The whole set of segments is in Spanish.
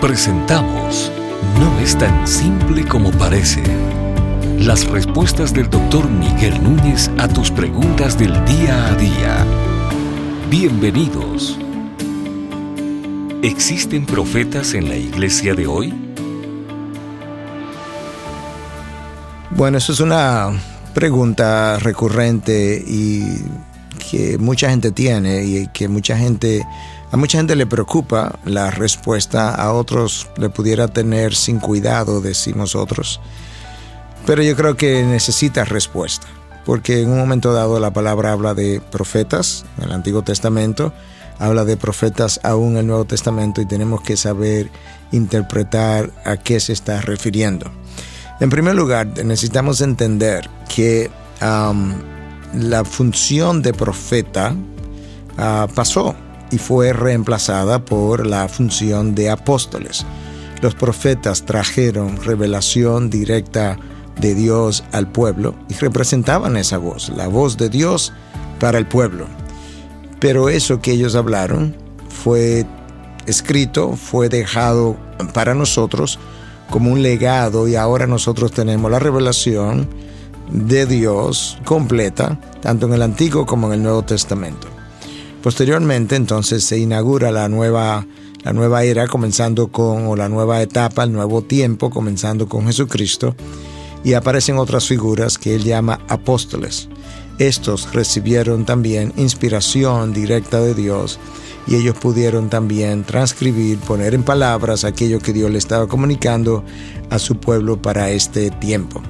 Presentamos No es tan simple como parece. Las respuestas del doctor Miguel Núñez a tus preguntas del día a día. Bienvenidos. ¿Existen profetas en la iglesia de hoy? Bueno, eso es una pregunta recurrente y que mucha gente tiene y que mucha gente a mucha gente le preocupa la respuesta, a otros le pudiera tener sin cuidado, decimos otros. Pero yo creo que necesita respuesta, porque en un momento dado la palabra habla de profetas en el Antiguo Testamento, habla de profetas aún en el Nuevo Testamento y tenemos que saber interpretar a qué se está refiriendo. En primer lugar, necesitamos entender que la función de profeta ah, pasó y fue reemplazada por la función de apóstoles. Los profetas trajeron revelación directa de Dios al pueblo y representaban esa voz, la voz de Dios para el pueblo. Pero eso que ellos hablaron fue escrito, fue dejado para nosotros como un legado y ahora nosotros tenemos la revelación de Dios completa, tanto en el Antiguo como en el Nuevo Testamento. Posteriormente entonces se inaugura la nueva, la nueva era comenzando con, o la nueva etapa, el nuevo tiempo comenzando con Jesucristo y aparecen otras figuras que él llama apóstoles. Estos recibieron también inspiración directa de Dios y ellos pudieron también transcribir, poner en palabras aquello que Dios le estaba comunicando a su pueblo para este tiempo.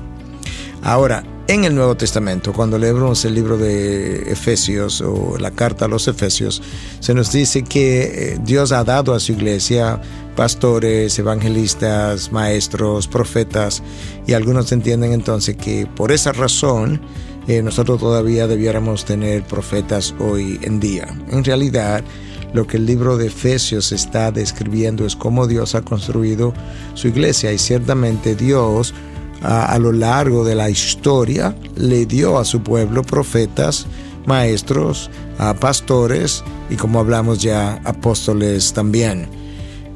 Ahora, en el Nuevo Testamento, cuando leemos el libro de Efesios o la carta a los Efesios, se nos dice que eh, Dios ha dado a su iglesia pastores, evangelistas, maestros, profetas, y algunos entienden entonces que por esa razón eh, nosotros todavía debiéramos tener profetas hoy en día. En realidad, lo que el libro de Efesios está describiendo es cómo Dios ha construido su iglesia y ciertamente Dios a, lo largo de la historia le dio a su pueblo profetas, maestros, pastores y como hablamos ya apóstoles también.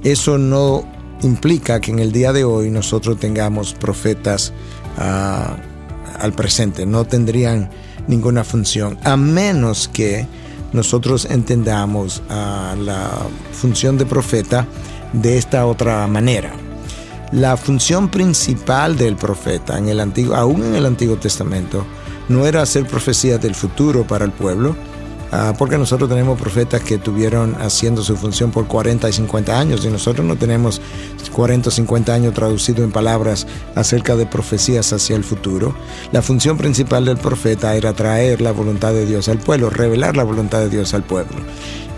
Eso no implica que en el día de hoy nosotros tengamos profetas al presente, no tendrían ninguna función, a menos que nosotros entendamos la función de profeta de esta otra manera. La función principal del profeta, en el antiguo, aún en el Antiguo Testamento, no era hacer profecías del futuro para el pueblo, Ah, porque nosotros tenemos profetas que tuvieron haciendo su función por 40 y 50 años y nosotros no tenemos 40 o 50 años traducido en palabras acerca de profecías hacia el futuro. La función principal del profeta era traer la voluntad de Dios al pueblo, revelar la voluntad de Dios al pueblo.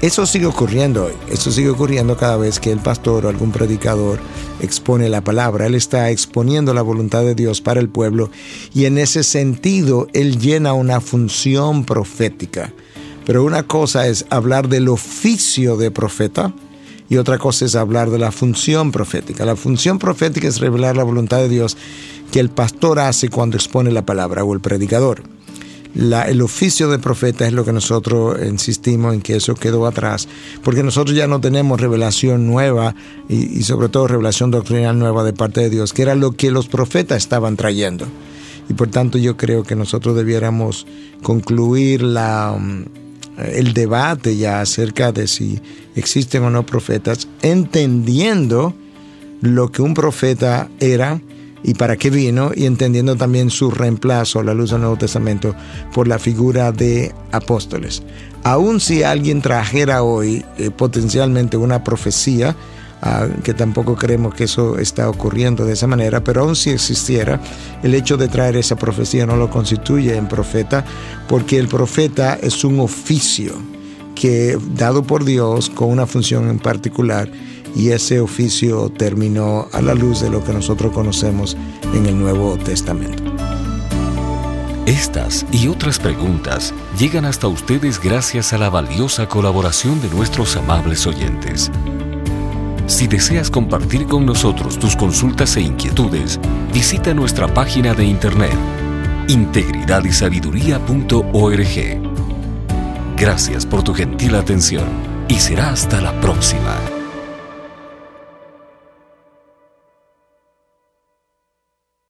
Eso sigue ocurriendo hoy, eso sigue ocurriendo cada vez que el pastor o algún predicador expone la palabra, él está exponiendo la voluntad de Dios para el pueblo y en ese sentido él llena una función profética. Pero una cosa es hablar del oficio de profeta y otra cosa es hablar de la función profética. La función profética es revelar la voluntad de Dios que el pastor hace cuando expone la palabra o el predicador. el oficio de profeta es lo que nosotros insistimos en que eso quedó atrás, porque nosotros ya no tenemos revelación nueva y, sobre todo revelación doctrinal nueva de parte de Dios, que era lo que los profetas estaban trayendo. Y por tanto yo creo que nosotros debiéramos concluir la, el debate ya acerca de si existen o no profetas, entendiendo lo que un profeta era y para qué vino, y entendiendo también su reemplazo a la luz del Nuevo Testamento por la figura de apóstoles. Aun si alguien trajera hoy eh, potencialmente una profecía, que tampoco creemos que eso está ocurriendo de esa manera, pero aún si existiera, el hecho de traer esa profecía no lo constituye en profeta, porque el profeta es un oficio que dado por Dios con una función en particular y ese oficio terminó a la luz de lo que nosotros conocemos en el Nuevo Testamento. Estas y otras preguntas llegan hasta ustedes gracias a la valiosa colaboración de nuestros amables oyentes. Si deseas compartir con nosotros tus consultas e inquietudes, visita nuestra página de internet integridadysabiduría.org. Gracias por tu gentil atención y será hasta la próxima.